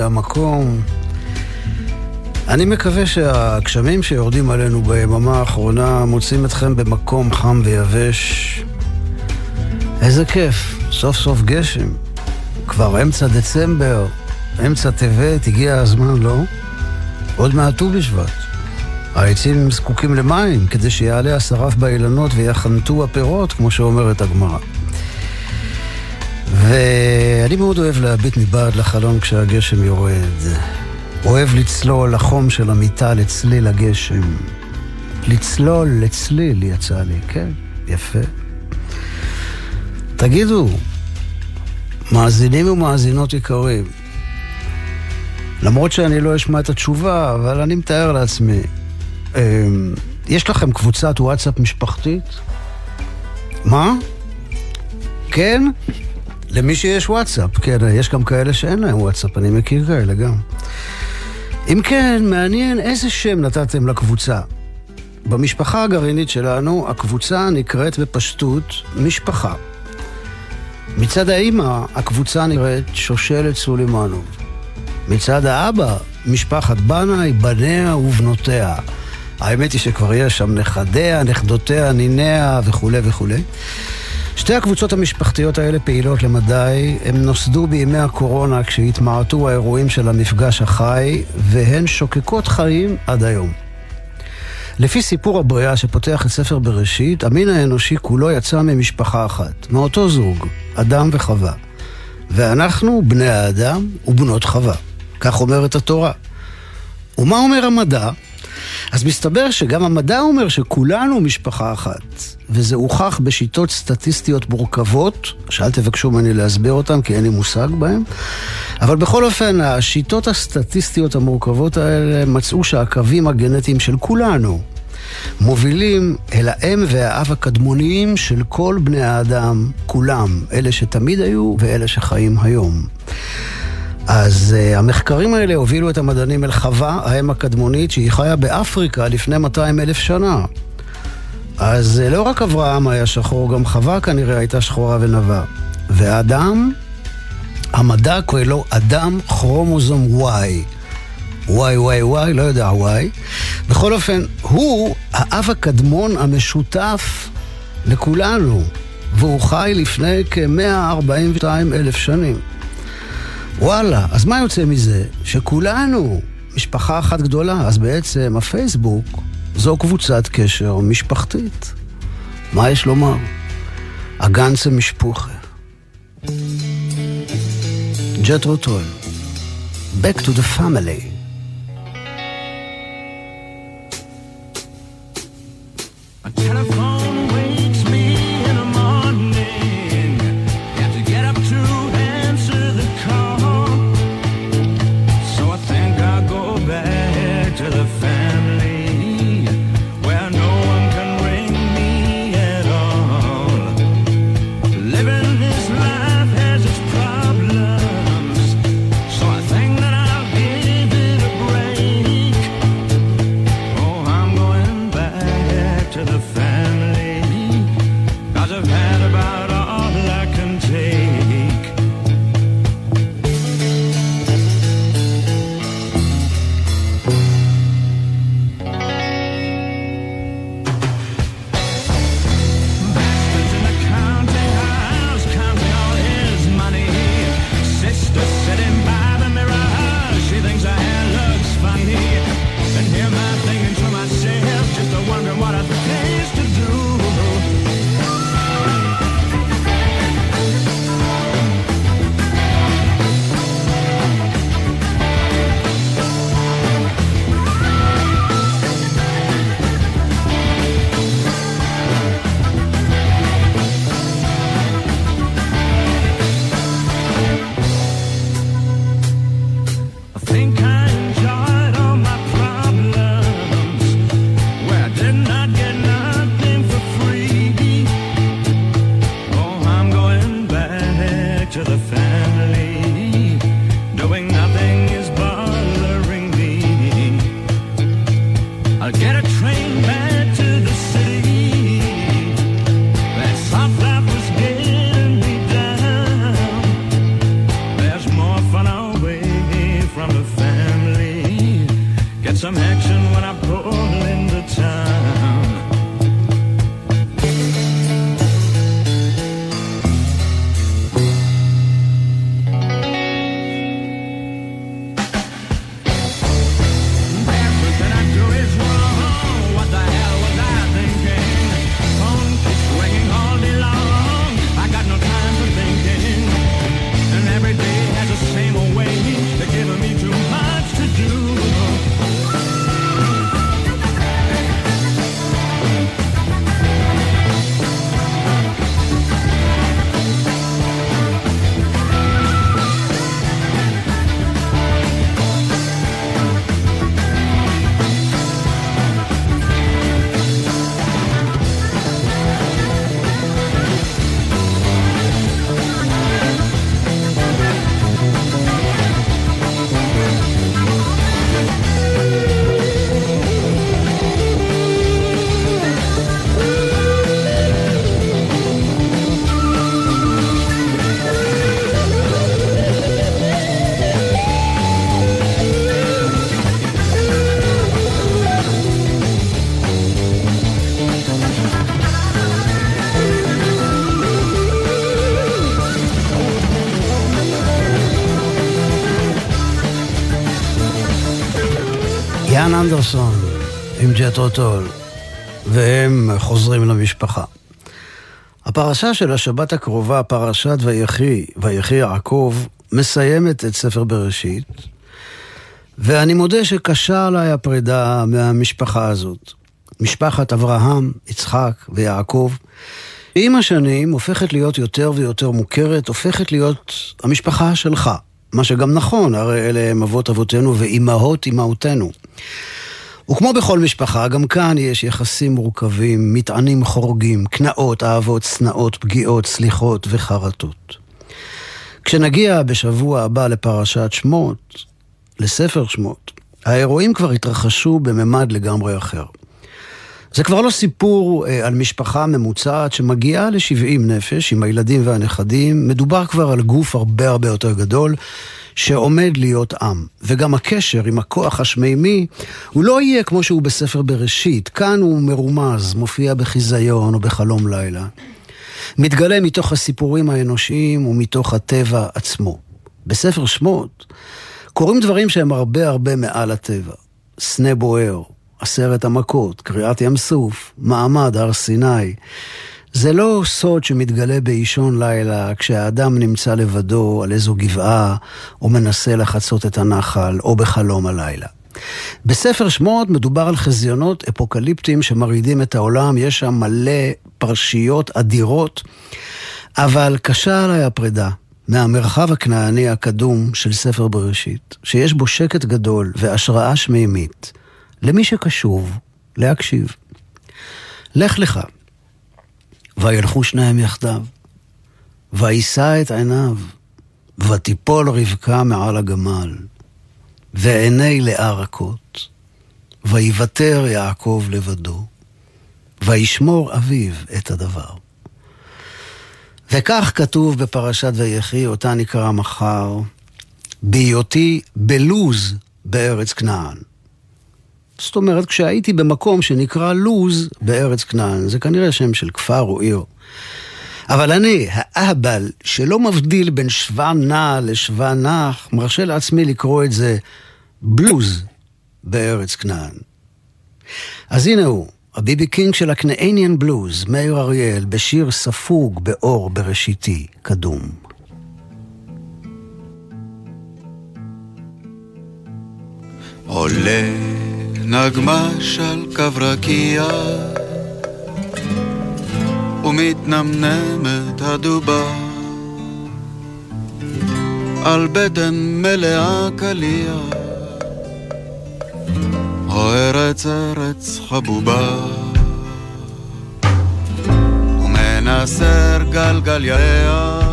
זה המקום. אני מקווה שהגשמים שיורדים עלינו ביממה האחרונה מוצאים אתכם במקום חם ויבש. איזה כיף, סוף סוף גשם. כבר אמצע דצמבר, אמצע טבת, הגיע הזמן, לא? עוד מעט ט"ו בשבט. העצים זקוקים למים כדי שיעלה השרף באילנות ויחנטו הפירות, כמו שאומרת הגמרא. ואני מאוד אוהב להביט מבעד לחלון כשהגשם יורד. אוהב לצלול לחום של המיטה לצליל הגשם. לצלול לצליל יצא לי, כן, יפה. תגידו, מאזינים ומאזינות יקרים, למרות שאני לא אשמע את התשובה, אבל אני מתאר לעצמי, אמ, יש לכם קבוצת וואטסאפ משפחתית? מה? כן? למי שיש וואטסאפ, כן, יש גם כאלה שאין להם וואטסאפ, אני מכיר כאלה גם. אם כן, מעניין איזה שם נתתם לקבוצה. במשפחה הגרעינית שלנו, הקבוצה נקראת בפשטות משפחה. מצד האימא, הקבוצה נקראת שושלת סולימנוב. מצד האבא, משפחת בנאי, בניה ובנותיה. האמת היא שכבר יש שם נכדיה, נכדותיה, ניניה וכולי וכולי. שתי הקבוצות המשפחתיות האלה פעילות למדי, הן נוסדו בימי הקורונה כשהתמעטו האירועים של המפגש החי, והן שוקקות חיים עד היום. לפי סיפור הבריאה שפותח את ספר בראשית, המין האנושי כולו יצא ממשפחה אחת, מאותו זוג, אדם וחווה. ואנחנו בני האדם ובנות חווה. כך אומרת התורה. ומה אומר המדע? אז מסתבר שגם המדע אומר שכולנו משפחה אחת, וזה הוכח בשיטות סטטיסטיות מורכבות, שאל תבקשו ממני להסביר אותן כי אין לי מושג בהן, אבל בכל אופן, השיטות הסטטיסטיות המורכבות האלה מצאו שהקווים הגנטיים של כולנו מובילים אל האם והאב הקדמוניים של כל בני האדם, כולם, אלה שתמיד היו ואלה שחיים היום. אז uh, המחקרים האלה הובילו את המדענים אל חווה, האם הקדמונית, שהיא חיה באפריקה לפני 200 אלף שנה. אז uh, לא רק אברהם היה שחור, גם חווה כנראה הייתה שחורה ונבה. והאדם, המדע קורא לו אדם כרומוזום Y. וואי וואי וואי, לא יודע וואי. בכל אופן, הוא האב הקדמון המשותף לכולנו, והוא חי לפני כ-142 אלף שנים. וואלה, אז מה יוצא מזה? שכולנו משפחה אחת גדולה, אז בעצם הפייסבוק זו קבוצת קשר משפחתית. מה יש לומר? הגנצה משפוחה. ג'טרו טול, Back to the family. איתן אנדרסון עם ג'טרוטול, והם חוזרים למשפחה. הפרשה של השבת הקרובה, פרשת ויחי, ויחי יעקב, מסיימת את ספר בראשית, ואני מודה שקשה עליי הפרידה מהמשפחה הזאת. משפחת אברהם, יצחק ויעקב, עם השנים הופכת להיות יותר ויותר מוכרת, הופכת להיות המשפחה שלך. מה שגם נכון, הרי אלה הם אבות אבותינו ואימהות אימהותינו. וכמו בכל משפחה, גם כאן יש יחסים מורכבים, מטענים חורגים, קנאות, אהבות, שנאות, פגיעות, סליחות וחרטות. כשנגיע בשבוע הבא לפרשת שמות, לספר שמות, האירועים כבר התרחשו בממד לגמרי אחר. זה כבר לא סיפור אה, על משפחה ממוצעת שמגיעה ל-70 נפש עם הילדים והנכדים, מדובר כבר על גוף הרבה הרבה יותר גדול שעומד להיות עם. וגם הקשר עם הכוח השמימי הוא לא יהיה כמו שהוא בספר בראשית, כאן הוא מרומז, מופיע בחיזיון או בחלום לילה. מתגלה מתוך הסיפורים האנושיים ומתוך הטבע עצמו. בספר שמות קורים דברים שהם הרבה הרבה מעל הטבע. סנה בוער, עשרת המכות, קריעת ים סוף, מעמד הר סיני. זה לא סוד שמתגלה באישון לילה כשהאדם נמצא לבדו על איזו גבעה או מנסה לחצות את הנחל או בחלום הלילה. בספר שמות מדובר על חזיונות אפוקליפטיים שמרעידים את העולם, יש שם מלא פרשיות אדירות, אבל קשה עליי הפרידה מהמרחב הכנעני הקדום של ספר בראשית, שיש בו שקט גדול והשראה שמימית. למי שקשוב להקשיב. לך לך. וילכו שניהם יחדיו. וישא את עיניו, ותיפול רבקה מעל הגמל, ועיני לאה רכות, ויוותר יעקב לבדו, וישמור אביו את הדבר. וכך כתוב בפרשת ויחי, אותה נקרא מחר, בהיותי בלוז בארץ כנען. זאת אומרת, כשהייתי במקום שנקרא לוז בארץ כנען, זה כנראה שם של כפר או עיר. אבל אני, האהבל, שלא מבדיל בין שווה נע לשווה נח, מרשה לעצמי לקרוא את זה בלוז בארץ כנען. אז הנה הוא, הביבי קינג של הכנעניאן בלוז, מאיר אריאל, בשיר ספוג באור בראשיתי קדום. עולה נגמש על קו רקיע ומתנמנמת הדובה. על בטן מלאה קליע או ארץ חבובה. ומנסר גלגל ירח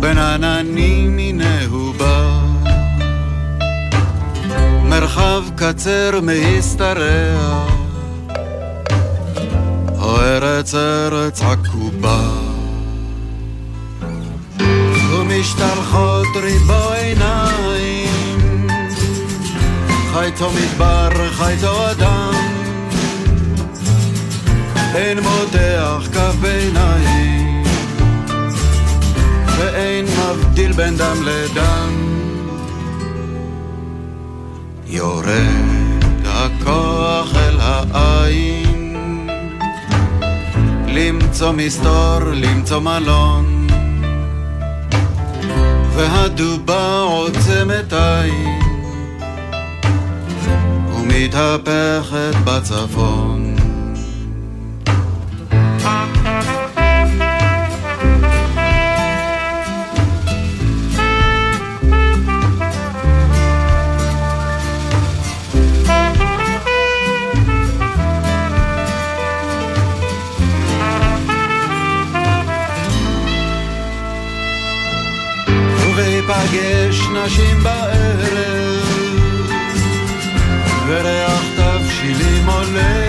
בין עננים מינהו בא מרחב קצר מהשתרע, או ארץ ארץ עקובה. ומשתלחות ריבו עיניים, חייתו מדבר, חייתו אדם, אין מותח כף ביניים, ואין מבדיל בין דם לדם. יורד הכוח אל העין. למצוא מסתור, למצוא מלון. והדובה עוצמת עין. ומתהפכת בצפון נשים בערב וריח תבשילים עולה.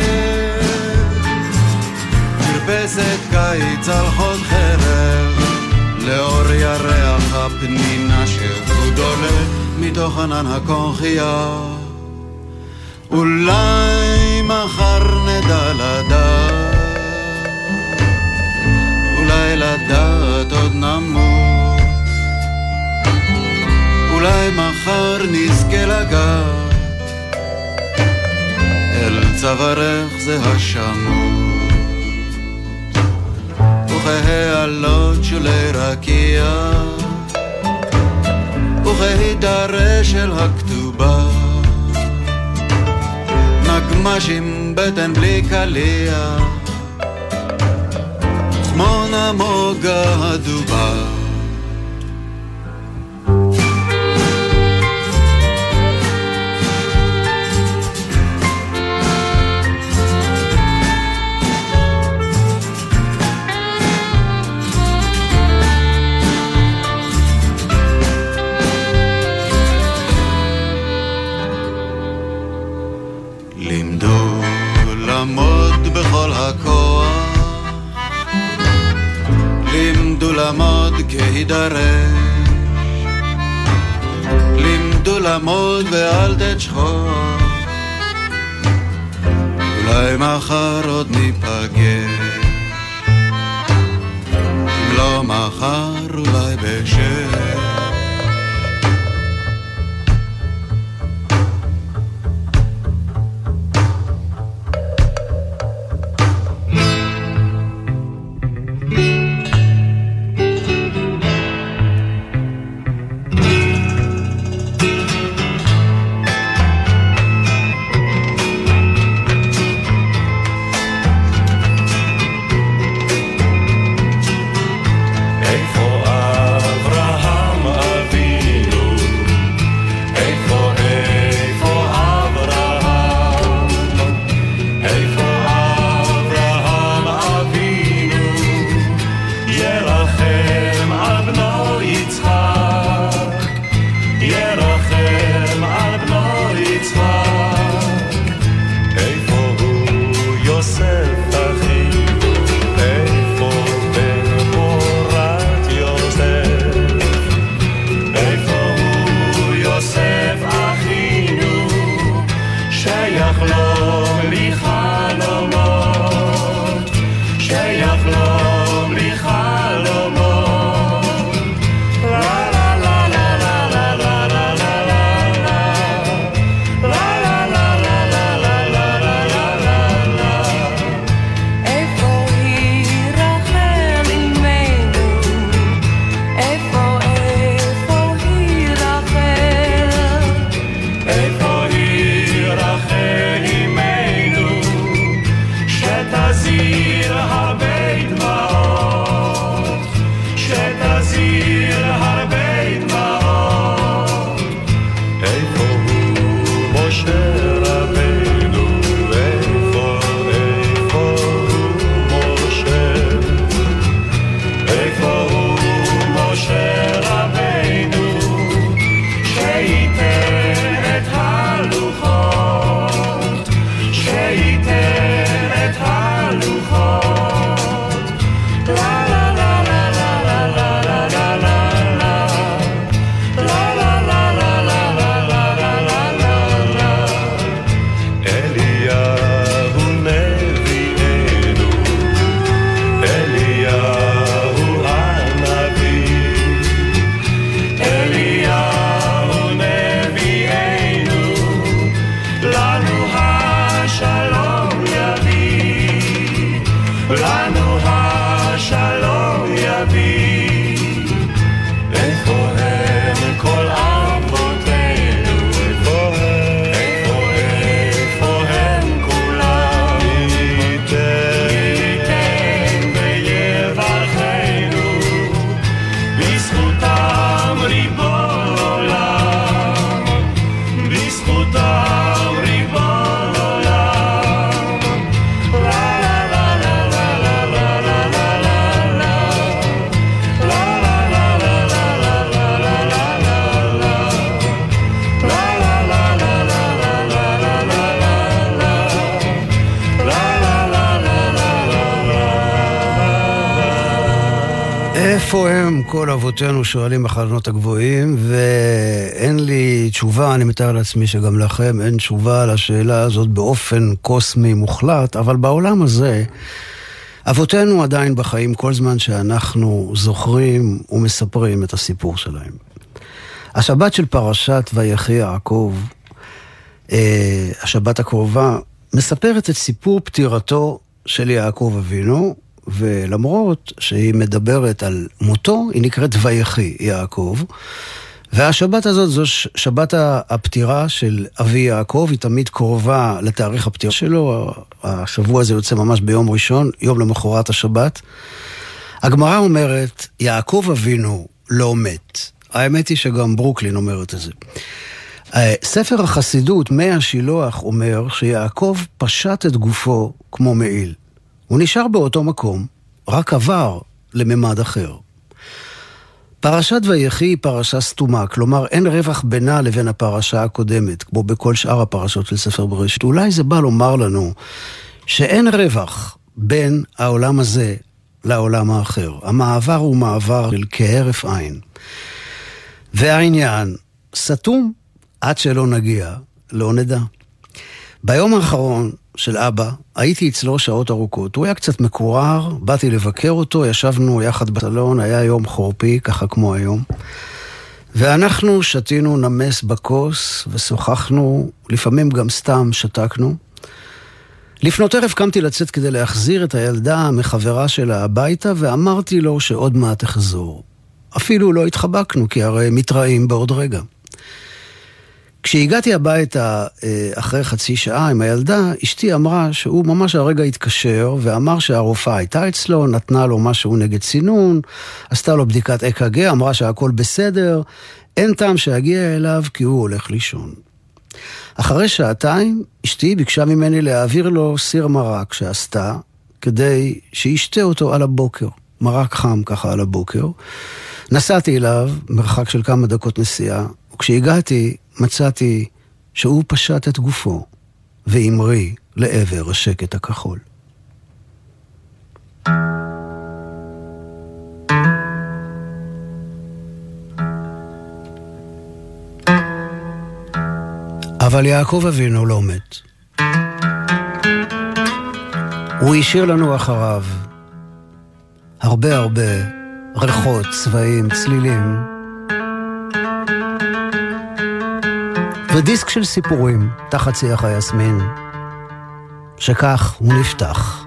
מרפסת קיץ על חוד חרב לאור ירח הפנינה שהוא דולה מתוך ענן הקונכייה. אולי מחר נדע לדעת אולי לדעת עוד נמות אולי מחר נזכה לגעת אל צווארך זה השמות. וכהעלות שולי רקיע וכהידרש אל הכתובה. נגמש עם בטן בלי קליע כמו נמוגה הדובה לעמוד כהידרש. לימדו לעמוד ואל תשחור. אולי מחר עוד ניפגש. אם לא מחר אולי בשש. כל אבותינו שואלים בחלונות הגבוהים, ואין לי תשובה, אני מתאר לעצמי שגם לכם אין תשובה לשאלה הזאת באופן קוסמי מוחלט, אבל בעולם הזה, אבותינו עדיין בחיים כל זמן שאנחנו זוכרים ומספרים את הסיפור שלהם. השבת של פרשת ויחי יעקב, אה, השבת הקרובה, מספרת את סיפור פטירתו של יעקב אבינו, ולמרות שהיא מדברת על מותו, היא נקראת ויחי יעקב. והשבת הזאת זו שבת הפטירה של אבי יעקב, היא תמיד קרובה לתאריך הפטירה שלו, השבוע הזה יוצא ממש ביום ראשון, יום למחרת השבת. הגמרא אומרת, יעקב אבינו לא מת. האמת היא שגם ברוקלין אומרת את זה. אה, ספר החסידות, מי השילוח, אומר שיעקב פשט את גופו כמו מעיל. הוא נשאר באותו מקום, רק עבר לממד אחר. פרשת ויחי היא פרשה סתומה, כלומר אין רווח בינה לבין הפרשה הקודמת, כמו בכל שאר הפרשות של ספר בראשית. אולי זה בא לומר לנו שאין רווח בין העולם הזה לעולם האחר. המעבר הוא מעבר של כהרף עין. והעניין סתום עד שלא נגיע, לא נדע. ביום האחרון של אבא, הייתי אצלו שעות ארוכות. הוא היה קצת מקורר, באתי לבקר אותו, ישבנו יחד בסלון, היה יום חורפי, ככה כמו היום. ואנחנו שתינו נמס בכוס ושוחחנו, לפעמים גם סתם שתקנו. לפנות ערב קמתי לצאת כדי להחזיר את הילדה מחברה שלה הביתה, ואמרתי לו שעוד מעט אחזור. אפילו לא התחבקנו, כי הרי מתראים בעוד רגע. כשהגעתי הביתה אה, אחרי חצי שעה עם הילדה, אשתי אמרה שהוא ממש הרגע התקשר ואמר שהרופאה הייתה אצלו, נתנה לו משהו נגד צינון, עשתה לו בדיקת אק"ג, אמרה שהכל בסדר, אין טעם שיגיע אליו כי הוא הולך לישון. אחרי שעתיים, אשתי ביקשה ממני להעביר לו סיר מרק שעשתה, כדי שישתה אותו על הבוקר. מרק חם ככה על הבוקר. נסעתי אליו, מרחק של כמה דקות נסיעה, וכשהגעתי, מצאתי שהוא פשט את גופו והמריא לעבר השקט הכחול. אבל יעקב אבינו לא מת. הוא השאיר לנו אחריו הרבה הרבה ריחות, צבעים, צלילים. ודיסק של סיפורים תחת שיח היסמין, שכך הוא נפתח.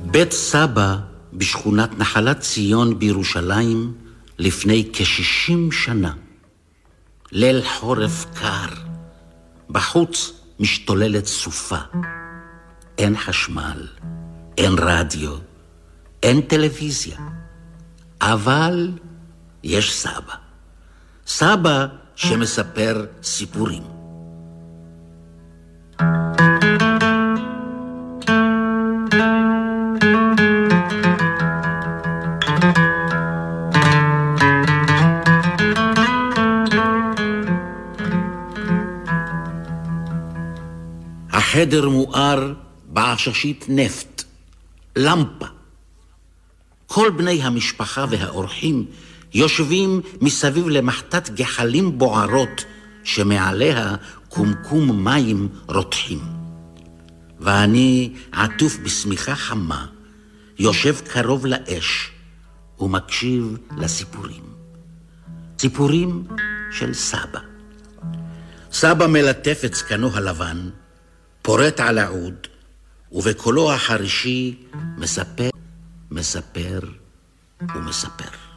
בית סבא בשכונת נחלת ציון בירושלים לפני כשישים שנה. ליל חורף קר, בחוץ משתוללת סופה. אין חשמל, אין רדיו, אין טלוויזיה, אבל יש סבא. סבא שמספר סיפורים. החדר מואר בעששית נפט, למפה. כל בני המשפחה והאורחים יושבים מסביב למחטת גחלים בוערות שמעליה קומקום מים רותחים. ואני עטוף בשמיכה חמה, יושב קרוב לאש ומקשיב לסיפורים. סיפורים של סבא. סבא מלטף את זקנו הלבן, פורט על העוד, ובקולו החרישי מספר, מספר ומספר.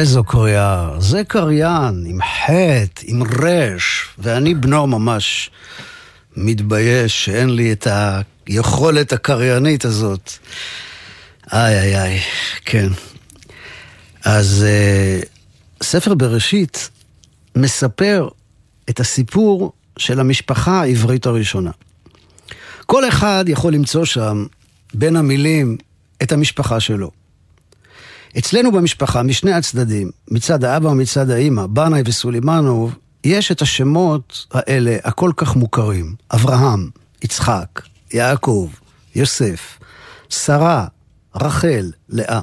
איזו קריאה. זה קריין עם חטא, עם רש, ואני בנו ממש מתבייש שאין לי את היכולת הקריינית הזאת. איי איי איי, כן. אז uh, ספר בראשית מספר את הסיפור של המשפחה העברית הראשונה. כל אחד יכול למצוא שם בין המילים את המשפחה שלו. אצלנו במשפחה, משני הצדדים, מצד האבא ומצד האימא, בנאי וסולימנוב, יש את השמות האלה הכל כך מוכרים. אברהם, יצחק, יעקב, יוסף, שרה, רחל, לאה.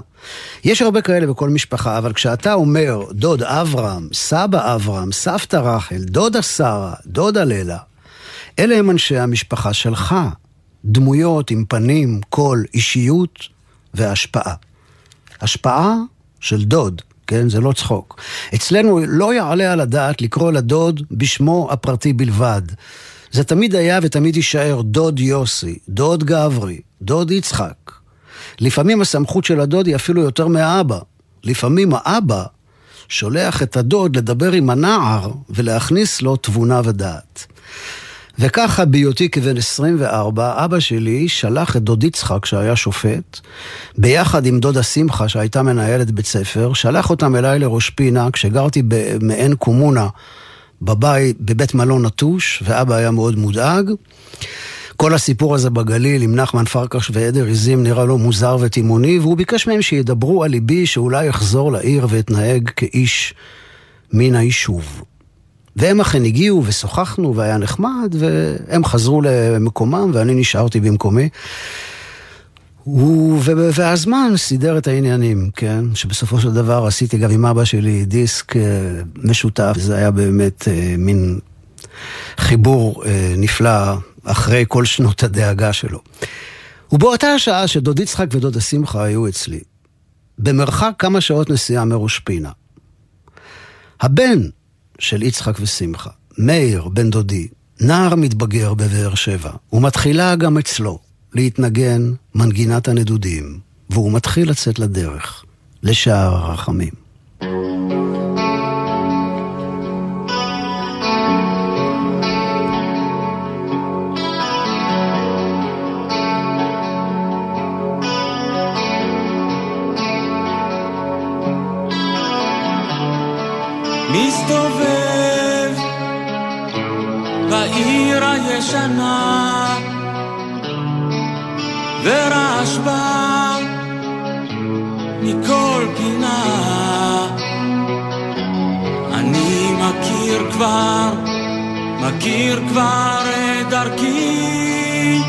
יש הרבה כאלה בכל משפחה, אבל כשאתה אומר דוד אברהם, סבא אברהם, סבתא רחל, דודה שרה, דודה ללה, אלה הם אנשי המשפחה שלך. דמויות עם פנים, קול, אישיות והשפעה. השפעה של דוד, כן? זה לא צחוק. אצלנו לא יעלה על הדעת לקרוא לדוד בשמו הפרטי בלבד. זה תמיד היה ותמיד יישאר דוד יוסי, דוד גברי, דוד יצחק. לפעמים הסמכות של הדוד היא אפילו יותר מהאבא. לפעמים האבא שולח את הדוד לדבר עם הנער ולהכניס לו תבונה ודעת. וככה בהיותי כבן 24, אבא שלי שלח את דוד יצחק, שהיה שופט, ביחד עם דודה שמחה, שהייתה מנהלת בית ספר, שלח אותם אליי לראש פינה, כשגרתי במעין קומונה בבית, בבית מלון נטוש, ואבא היה מאוד מודאג. כל הסיפור הזה בגליל עם נחמן פרקש ועדר עזים נראה לו מוזר ותימוני, והוא ביקש מהם שידברו על ליבי שאולי אחזור לעיר ואתנהג כאיש מן היישוב. והם אכן הגיעו ושוחחנו והיה נחמד, והם חזרו למקומם ואני נשארתי במקומי. והזמן סידר את העניינים, כן? שבסופו של דבר עשיתי גם עם אבא שלי דיסק אה, משותף, זה היה באמת אה, מין חיבור אה, נפלא אחרי כל שנות הדאגה שלו. ובאותה השעה שדוד יצחק ודודה שמחה היו אצלי, במרחק כמה שעות נסיעה מראש פינה. הבן של יצחק ושמחה, מאיר, בן דודי, נער מתבגר בבאר שבע, ומתחילה גם אצלו להתנגן מנגינת הנדודים, והוא מתחיל לצאת לדרך, לשער הרחמים. מסתובב בעיר הישנה ורעש בא מכל פינה. אני מכיר כבר, מכיר כבר את דרכי.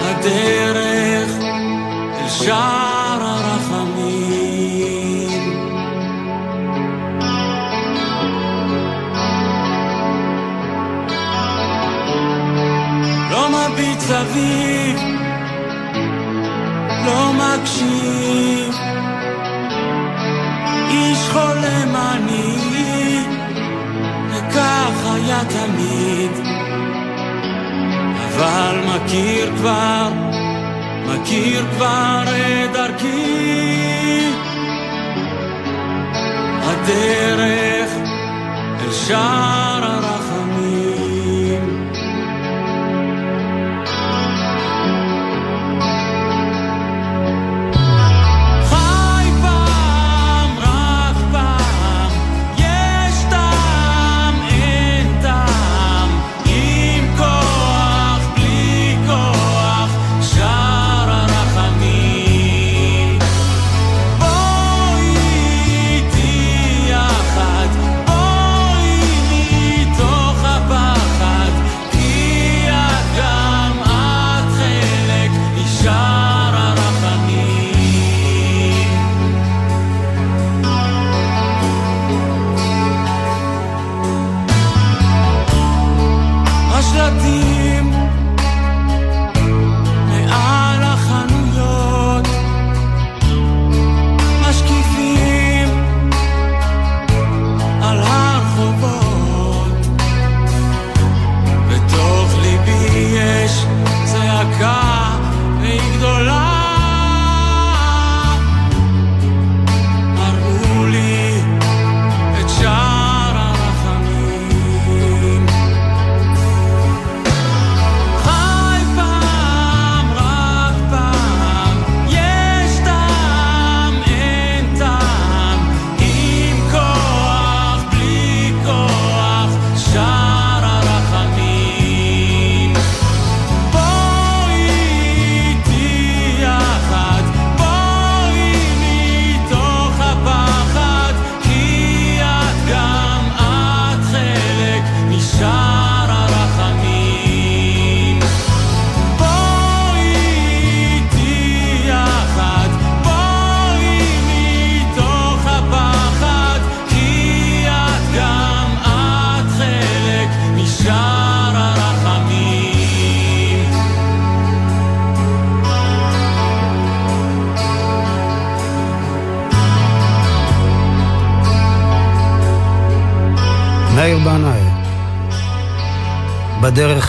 הדרך אל שער לא מקשיב. אל שער הרחמים. a.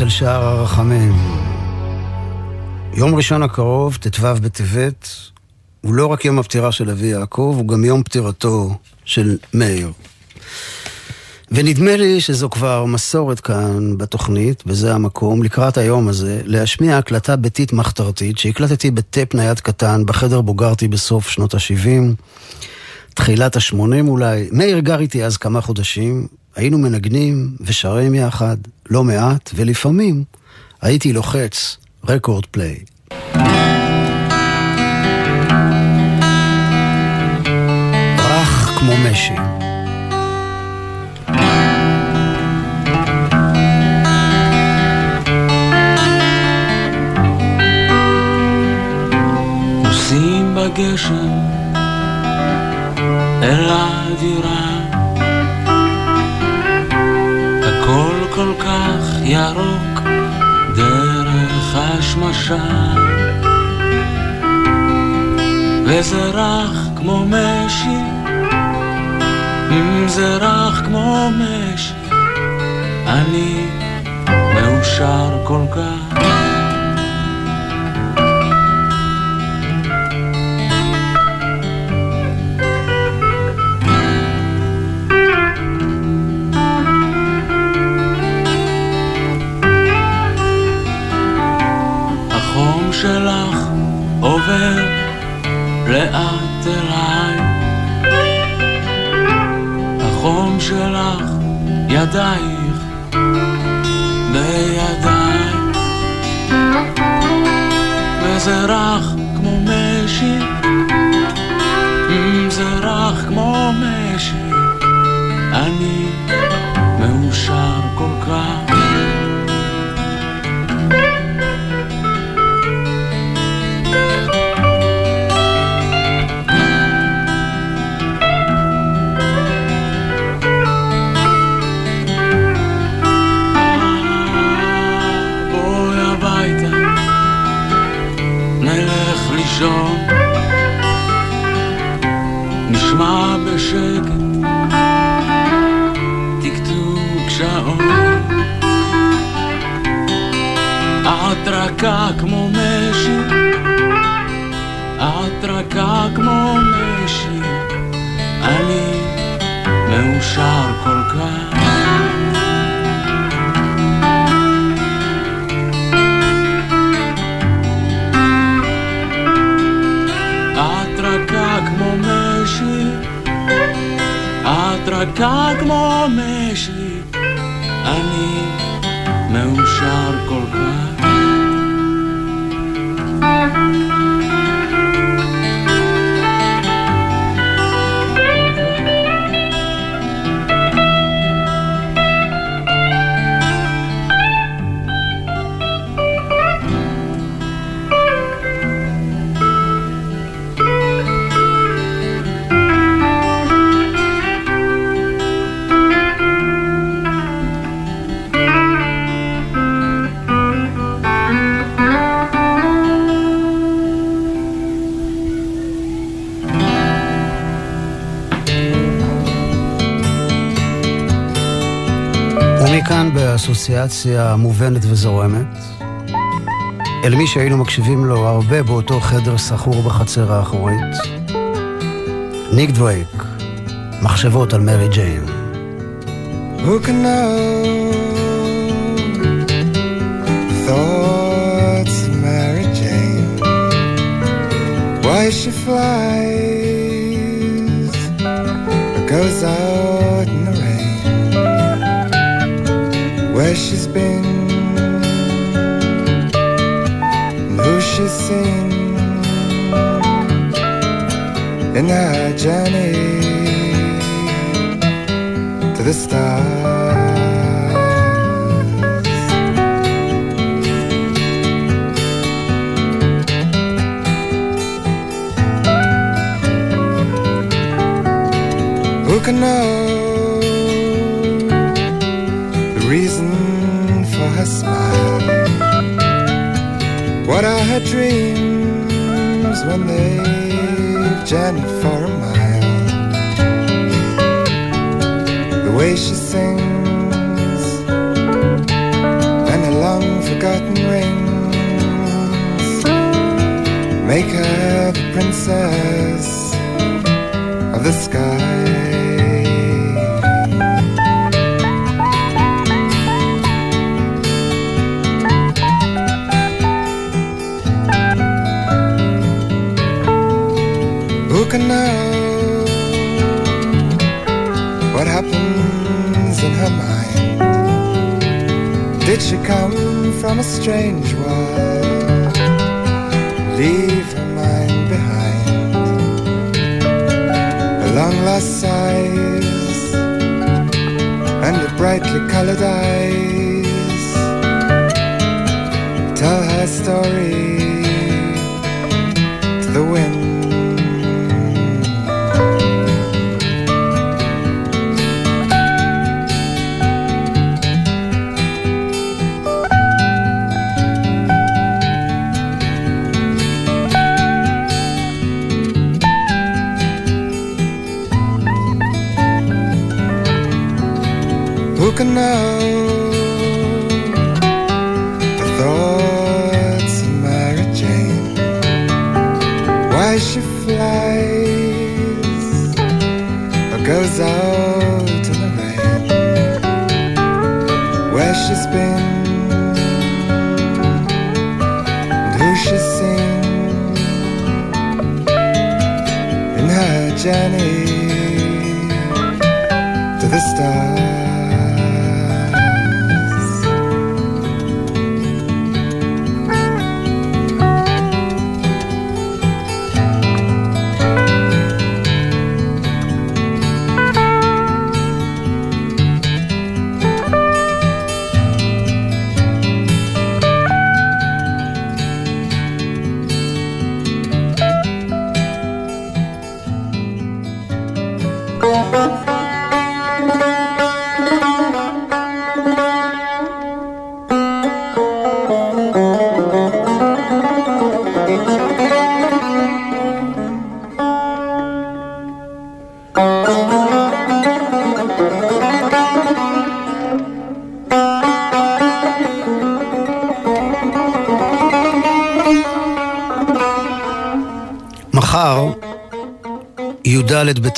אל שער הרחמים. יום ראשון הקרוב, ט"ו בטבת, הוא לא רק יום הפטירה של אבי יעקב, הוא גם יום פטירתו של מאיר. ונדמה לי שזו כבר מסורת כאן בתוכנית, וזה המקום, לקראת היום הזה, להשמיע הקלטה ביתית מחתרתית שהקלטתי בטאפ נייד קטן בחדר בו גרתי בסוף שנות ה-70, תחילת ה-80 אולי. מאיר גר איתי אז כמה חודשים, היינו מנגנים ושרים יחד, לא מעט, ולפעמים הייתי לוחץ רקורד פליי. רך כמו משי. בגשם אל הדירה ירוק דרך השמשה. וזה רך כמו משי זה רך כמו משי אני מאושר כל כך עובר לאט אליי. החום שלך ידייך בידיי וזה רך כמו משי זה רך כמו משי. אני מאושר כל כך ומכאן באסוציאציה מובנת וזורמת, אל מי שהיינו מקשיבים לו הרבה באותו חדר סחור בחצר האחורית, ניק דווייק, מחשבות על מרי ג'יין. Who can know thoughts of Mary Jane? Why she flies goes out been and who she's seen in her journey to the stars. Who can know her dreams when they've journeyed for a mile. The way she sings and her long forgotten rings make her the princess of the sky. Did she come from a strange world? Leave her mind behind. Her long lost sighs and her brightly colored eyes tell her story to the wind. Can know the thoughts of Mary Jane? Why she flies or goes out in the rain? Where she's been and who she's seen in her journey to the stars.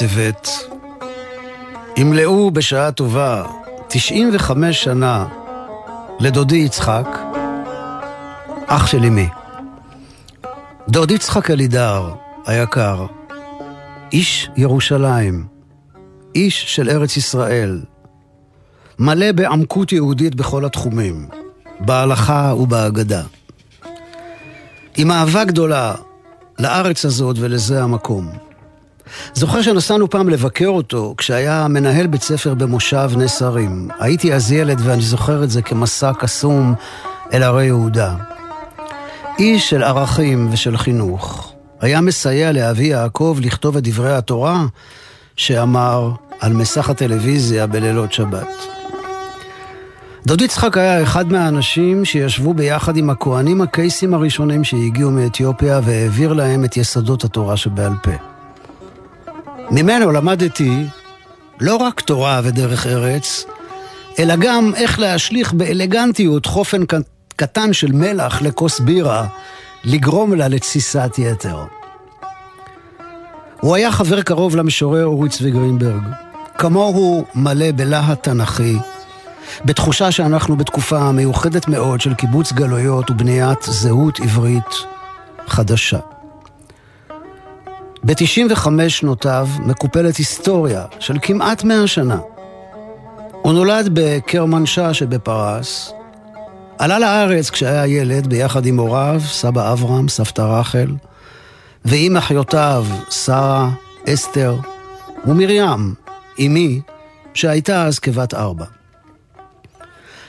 בטבת, ימלאו בשעה טובה 95 שנה לדודי יצחק, אח של אמי. דוד יצחק אלידר היקר, איש ירושלים, איש של ארץ ישראל, מלא בעמקות יהודית בכל התחומים, בהלכה ובהגדה. עם אהבה גדולה לארץ הזאת ולזה המקום. זוכר שנסענו פעם לבקר אותו כשהיה מנהל בית ספר במושב נס הרים. הייתי אז ילד ואני זוכר את זה כמסע קסום אל הרי יהודה. איש של ערכים ושל חינוך. היה מסייע לאבי יעקב לכתוב את דברי התורה שאמר על מסך הטלוויזיה בלילות שבת. דוד יצחק היה אחד מהאנשים שישבו ביחד עם הכוהנים הקייסים הראשונים שהגיעו מאתיופיה והעביר להם את יסודות התורה שבעל פה. ממנו למדתי לא רק תורה ודרך ארץ, אלא גם איך להשליך באלגנטיות חופן קטן של מלח לכוס בירה, לגרום לה לתסיסת יתר. הוא היה חבר קרוב למשורר אורי צבי גרינברג. כמוהו מלא בלהט תנכי, בתחושה שאנחנו בתקופה מיוחדת מאוד של קיבוץ גלויות ובניית זהות עברית חדשה. ב-95 שנותיו מקופלת היסטוריה של כמעט 100 שנה. הוא נולד בקרמנשה שבפרס, עלה לארץ כשהיה ילד ביחד עם הוריו, סבא אברהם, סבתא רחל, ועם אחיותיו, שרה, אסתר ומרים, אמי, שהייתה אז כבת ארבע.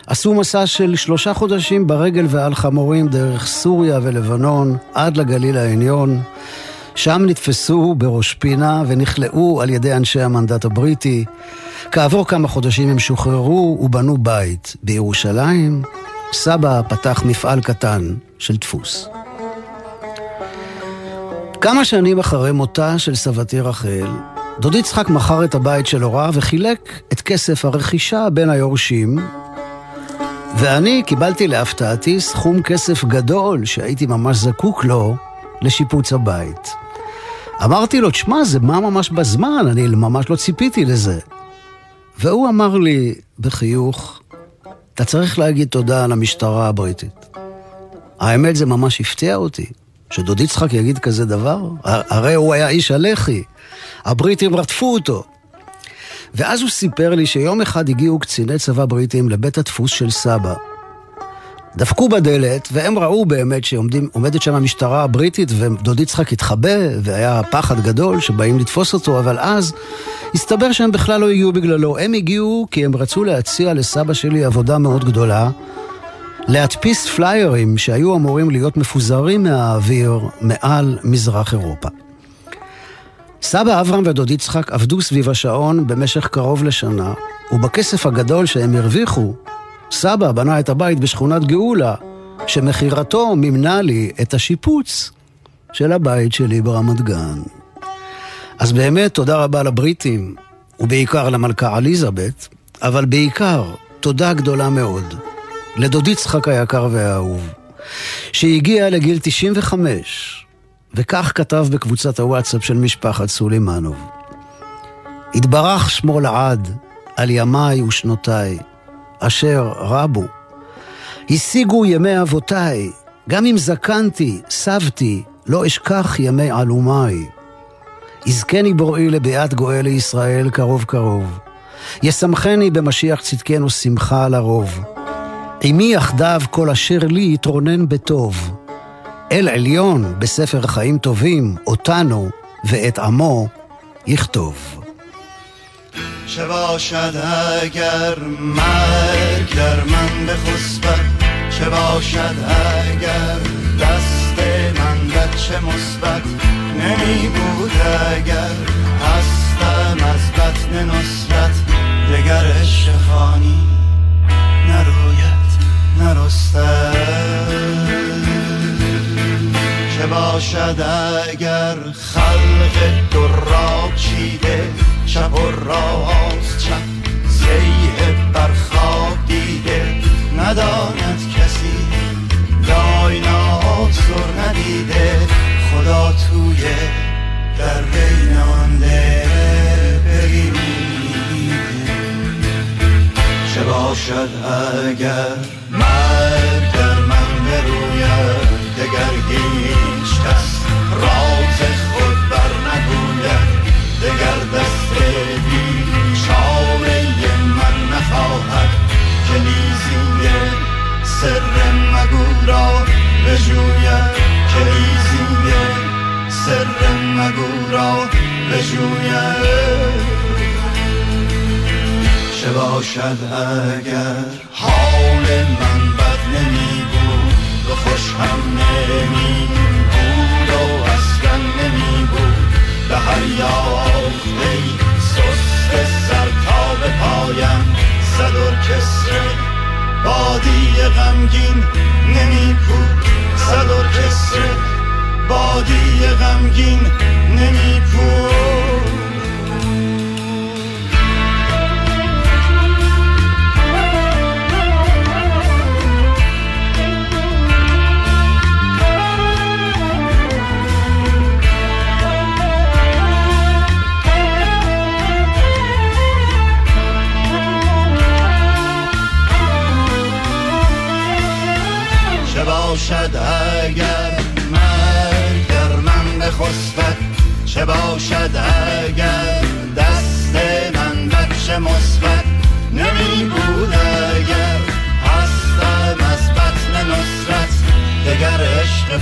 עשו מסע של שלושה חודשים ברגל ועל חמורים דרך סוריה ולבנון עד לגליל העליון. שם נתפסו בראש פינה ונכלאו על ידי אנשי המנדט הבריטי. כעבור כמה חודשים הם שוחררו ובנו בית. בירושלים, סבא פתח מפעל קטן של דפוס. כמה שנים אחרי מותה של סבתי רחל, דוד יצחק מכר את הבית של הוריו וחילק את כסף הרכישה בין היורשים, ואני קיבלתי להפתעתי סכום כסף גדול שהייתי ממש זקוק לו לשיפוץ הבית. אמרתי לו, תשמע, זה מה ממש בזמן, אני ממש לא ציפיתי לזה. והוא אמר לי בחיוך, אתה צריך להגיד תודה על המשטרה הבריטית. האמת, זה ממש הפתיע אותי, שדוד יצחק יגיד כזה דבר. הרי הוא היה איש הלח"י, הבריטים רדפו אותו. ואז הוא סיפר לי שיום אחד הגיעו קציני צבא בריטים לבית הדפוס של סבא. דפקו בדלת, והם ראו באמת שעומדת שם המשטרה הבריטית, ודוד יצחק התחבא, והיה פחד גדול שבאים לתפוס אותו, אבל אז הסתבר שהם בכלל לא הגיעו בגללו. הם הגיעו כי הם רצו להציע לסבא שלי עבודה מאוד גדולה, להדפיס פליירים שהיו אמורים להיות מפוזרים מהאוויר מעל מזרח אירופה. סבא אברהם ודוד יצחק עבדו סביב השעון במשך קרוב לשנה, ובכסף הגדול שהם הרוויחו, סבא בנה את הבית בשכונת גאולה, שמכירתו מימנה לי את השיפוץ של הבית שלי ברמת גן. אז באמת תודה רבה לבריטים, ובעיקר למלכה אליזבת, אבל בעיקר תודה גדולה מאוד לדוד יצחק היקר והאהוב, שהגיע לגיל 95, וכך כתב בקבוצת הוואטסאפ של משפחת סולימנוב: התברך שמו לעד על ימיי ושנותיי, אשר רבו. השיגו ימי אבותיי, גם אם זקנתי, סבתי, לא אשכח ימי עלומיי. יזכני בוראי לביאת גואל לישראל קרוב קרוב. ישמחני במשיח צדקנו שמחה לרוב. עמי יחדיו כל אשר לי יתרונן בטוב. אל עליון בספר חיים טובים, אותנו ואת עמו יכתוב. שבاشد اگر مرگ در من بخسبد؟ چه باشد اگر دست من بچه مثبت؟ نمی بود اگر هستم از بطن نصرت. دگر عشق خانی نروید نرستد چه باشد اگر خلق دراب چیده چپ و راست چپ زیه بر خواب دیده نداند کسی. کائنات سر ندیده. خدا توی در بین آن چه باشد اگر مگو را بجوید چه باشد اگر حال من بد نمی بود و خوش هم نمی بود و اصلا نمی بود به هر یافته سست سر تا به پایم صد کسره بادی غمگین نمی بود صد کسره بادی غمگین نمیپور باشد اگر بخسبد چه باشد اگر دست من بچه مثبت نمی بود اگر هستم از بطن نصرت دگر عشق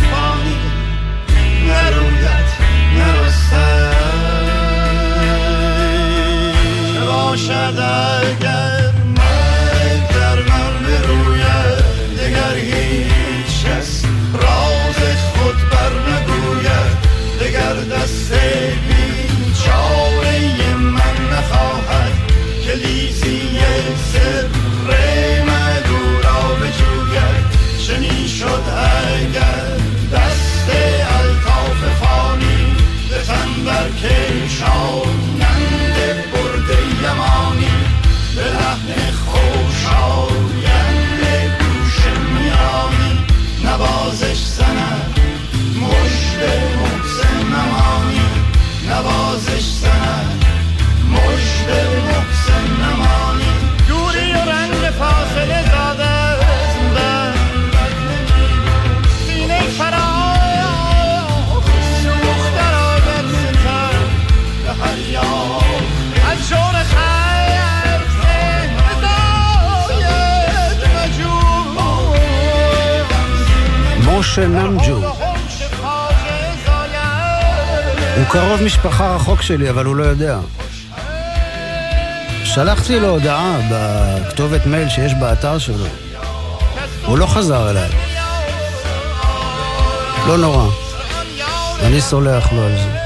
רחוק שלי, אבל הוא לא יודע. שלחתי לו הודעה בכתובת מייל שיש באתר שלו. הוא לא חזר אליי. לא נורא. אני סולח לו על זה.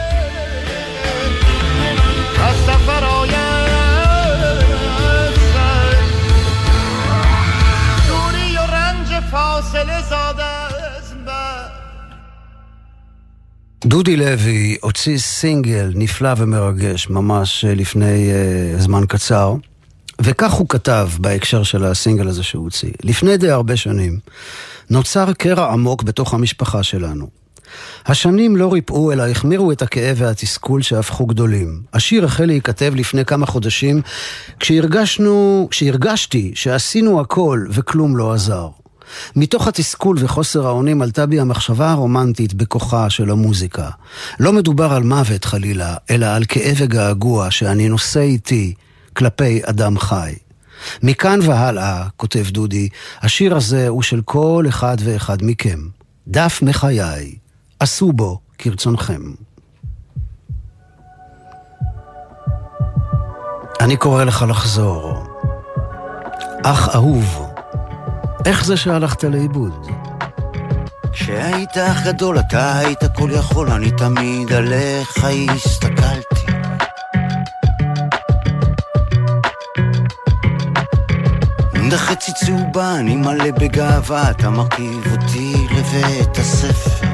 דודי לוי הוציא סינגל נפלא ומרגש ממש אה, לפני uh, זמן קצר, וכך הוא כתב בהקשר של הסינגל הזה שהוא הוציא. לפני די הרבה שנים נוצר קרע עמוק בתוך המשפחה שלנו. השנים לא ריפאו אלא החמירו את הכאב והתסכול שהפכו גדולים. השיר החל להיכתב לפני כמה חודשים כשהרגשנו, כשהרגשתי שעשינו הכל וכלום לא עזר. מתוך התסכול וחוסר האונים עלתה בי המחשבה הרומנטית בכוחה של המוזיקה. לא מדובר על מוות חלילה, אלא על כאב וגעגוע שאני נושא איתי כלפי אדם חי. מכאן והלאה, כותב דודי, השיר הזה הוא של כל אחד ואחד מכם. דף מחיי, עשו בו כרצונכם. אני קורא לך לחזור. אח אהוב, איך זה שהלכת לאיבוד? כשהיית אח גדול אתה היית כל יכול, אני תמיד עליך הסתכלתי. חצי צהובה, אני מלא בגאווה, אתה מרכיב אותי לבית הספר.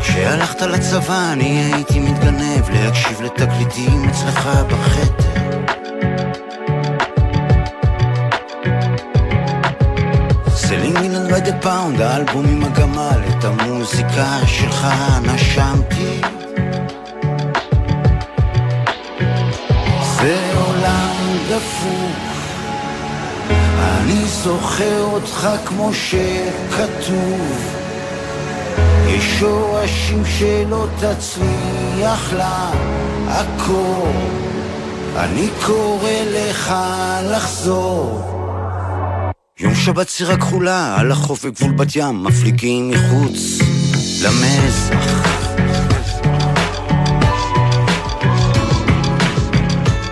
כשהלכת לצבא אני הייתי מתגנב להקשיב לתקליטים אצלך בחדר. The pound, האלבום עם הגמל, את המוזיקה שלך נשמתי. זה עולם דפוק, אני זוכר אותך כמו שכתוב. יש שורשים שלא תצליח לעקור, אני קורא לך לחזור. יום שבת סירה כחולה, על החוף בגבול בת ים, מפליגים מחוץ למזח.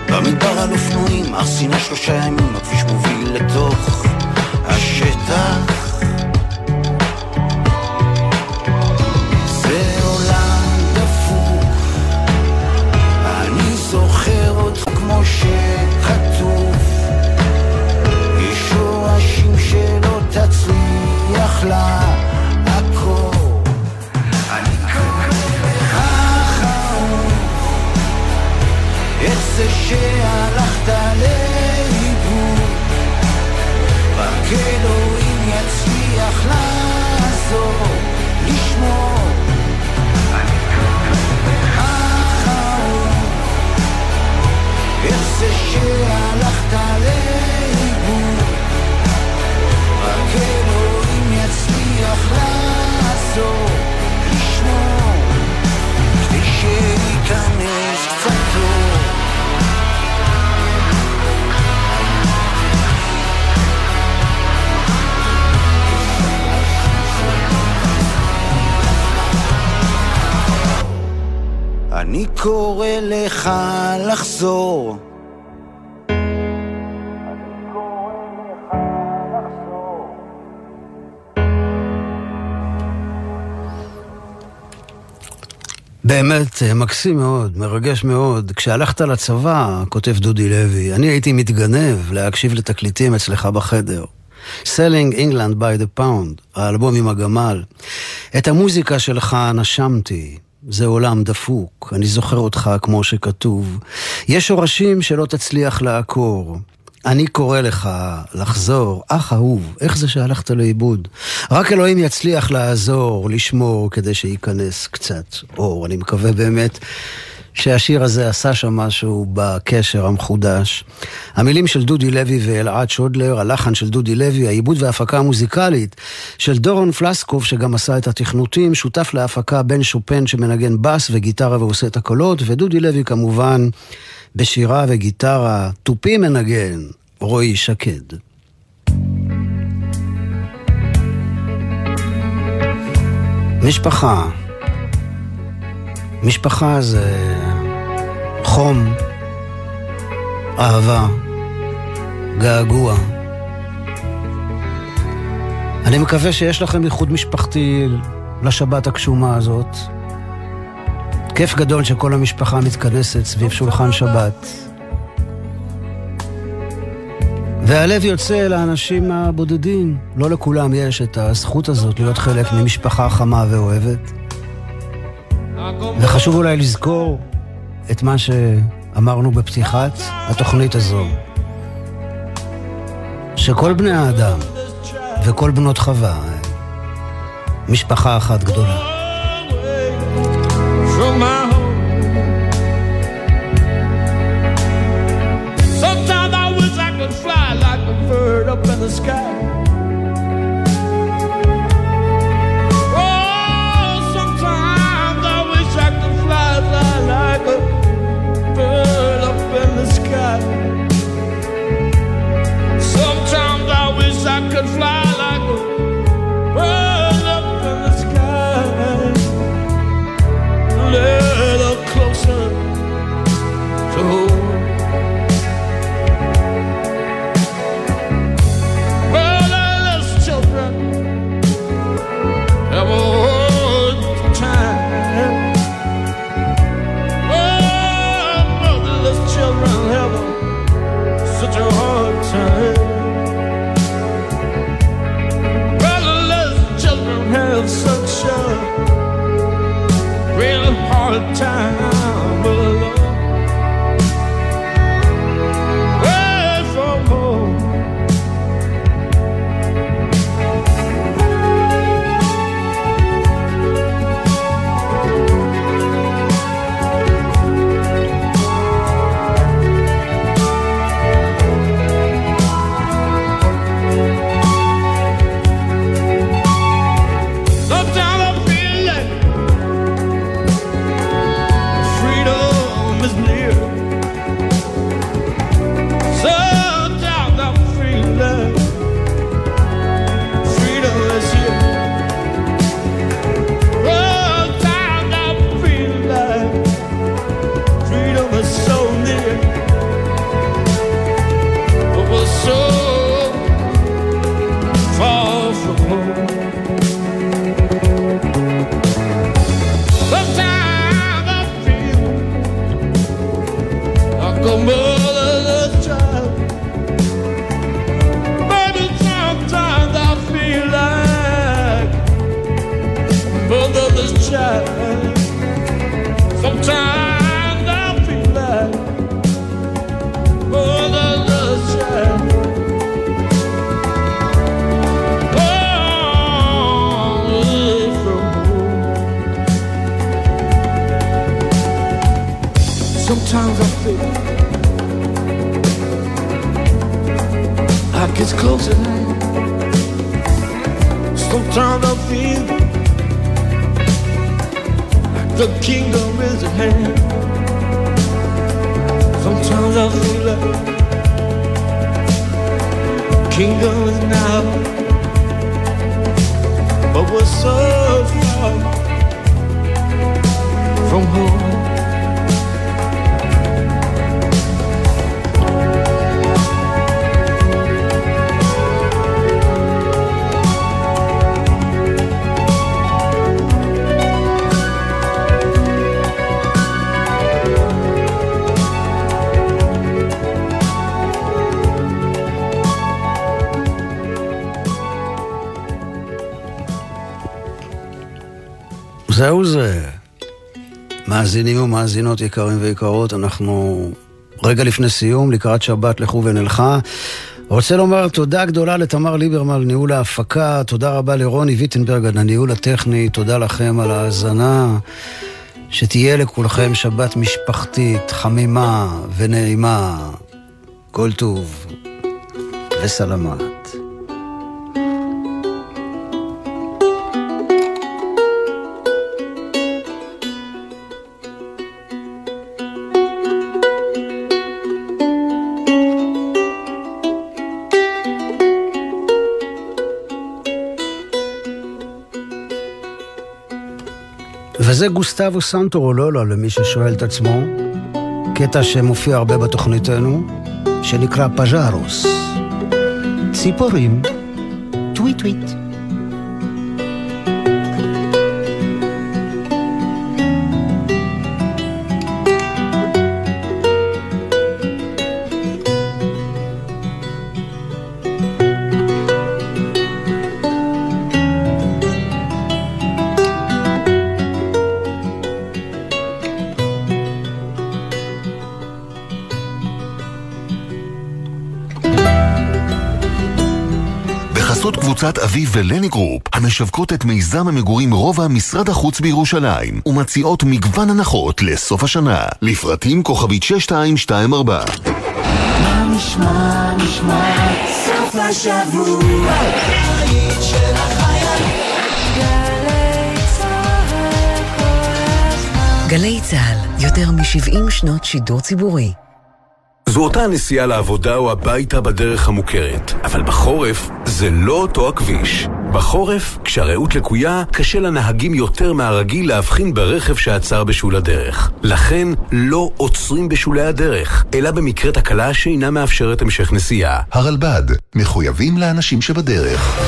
במדבר על אופנועים, הר סיני שלושה ימים, הכביש מוביל לתוך השטח. אני care קורא לך לחזור. באמת, אה, מקסים מאוד, מרגש מאוד. כשהלכת לצבא, כותב דודי לוי, אני הייתי מתגנב להקשיב לתקליטים אצלך בחדר. Selling England by the Pound, האלבום עם הגמל. את המוזיקה שלך נשמתי, זה עולם דפוק, אני זוכר אותך כמו שכתוב. יש שורשים שלא תצליח לעקור. אני קורא לך לחזור, אח אהוב, איך זה שהלכת לאיבוד? רק אלוהים יצליח לעזור, לשמור, כדי שייכנס קצת אור. אני מקווה באמת שהשיר הזה עשה שם משהו בקשר המחודש. המילים של דודי לוי ואלעד שודלר, הלחן של דודי לוי, העיבוד וההפקה המוזיקלית של דורון פלסקוב, שגם עשה את התכנותים, שותף להפקה בן שופן שמנגן בס וגיטרה ועושה את הקולות, ודודי לוי כמובן בשירה וגיטרה, תופי מנגן, רועי שקד. משפחה משפחה זה חום, אהבה, געגוע. אני מקווה שיש לכם ייחוד משפחתי לשבת הגשומה הזאת. כיף גדול שכל המשפחה מתכנסת סביב שולחן שבת. והלב יוצא לאנשים הבודדים. לא לכולם יש את הזכות הזאת להיות חלק ממשפחה חמה ואוהבת. וחשוב אולי לזכור את מה שאמרנו בפתיחת התוכנית הזו. שכל בני האדם וכל בנות חווה משפחה אחת גדולה. up in the sky. זהו זה. מאזינים ומאזינות יקרים ויקרות, אנחנו רגע לפני סיום, לקראת שבת לכו ונלכה. רוצה לומר תודה גדולה לתמר ליברמן על ניהול ההפקה, תודה רבה לרוני ויטנברג על הניהול הטכני, תודה לכם על ההאזנה. שתהיה לכולכם שבת משפחתית, חמימה ונעימה. כל טוב וסלמת. זה גוסטבו סנטורולולו, למי ששואל את עצמו. קטע שמופיע הרבה בתוכניתנו, שנקרא פז'רוס. ציפורים, טוויט טוויט. קבוצת אביב ולני גרופ, המשווקות את מיזם המגורים רובע משרד החוץ בירושלים, ומציעות מגוון הנחות לסוף השנה. לפרטים כוכבית 6224. מה נשמע, נשמע, סוף השבוע, של. גלי צה"ל, יותר מ-70 שנות שידור ציבורי. זו אותה הנסיעה לעבודה או הביתה בדרך המוכרת, אבל בחורף זה לא אותו הכביש. בחורף, כשהרעות לקויה, קשה לנהגים יותר מהרגיל להבחין ברכב שעצר בשול הדרך. לכן, לא עוצרים בשולי הדרך, אלא במקרה תקלה שאינה מאפשרת המשך נסיעה. הרלב"ד, מחויבים לאנשים שבדרך.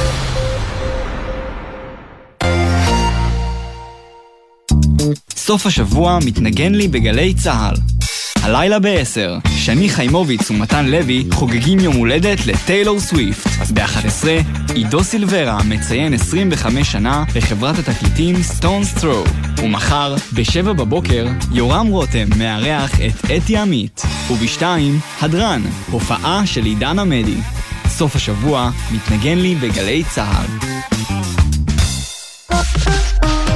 סוף השבוע מתנגן לי בגלי צה"ל. הלילה ב-10, שני חיימוביץ ומתן לוי חוגגים יום הולדת לטיילור סוויפט. אז ב-11, עידו סילברה מציין 25 שנה לחברת התקליטים סטונס ת'רו. ומחר, ב-7 בבוקר, יורם רותם מארח את אתי עמית. וב-2, הדרן, הופעה של עידן עמדי. סוף השבוע מתנגן לי בגלי צה"ל.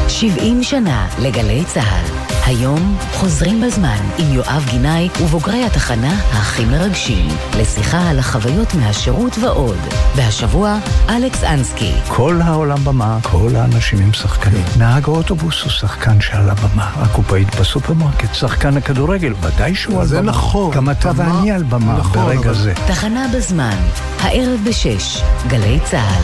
70 שנה לגלי צה"ל. היום חוזרים בזמן עם יואב גינאי ובוגרי התחנה הכי מרגשים לשיחה על החוויות מהשירות ועוד. והשבוע, אלכס אנסקי. כל העולם במה, כל האנשים הם שחקנים. נהג האוטובוס הוא שחקן שעל הבמה. הקופאית בסופרמרקט, שחקן הכדורגל, ודאי שהוא על במה. זה נכון. גם אתה ואני על במה נכון, ברגע אבל- זה. תחנה בזמן, הערב בשש, גלי צה"ל.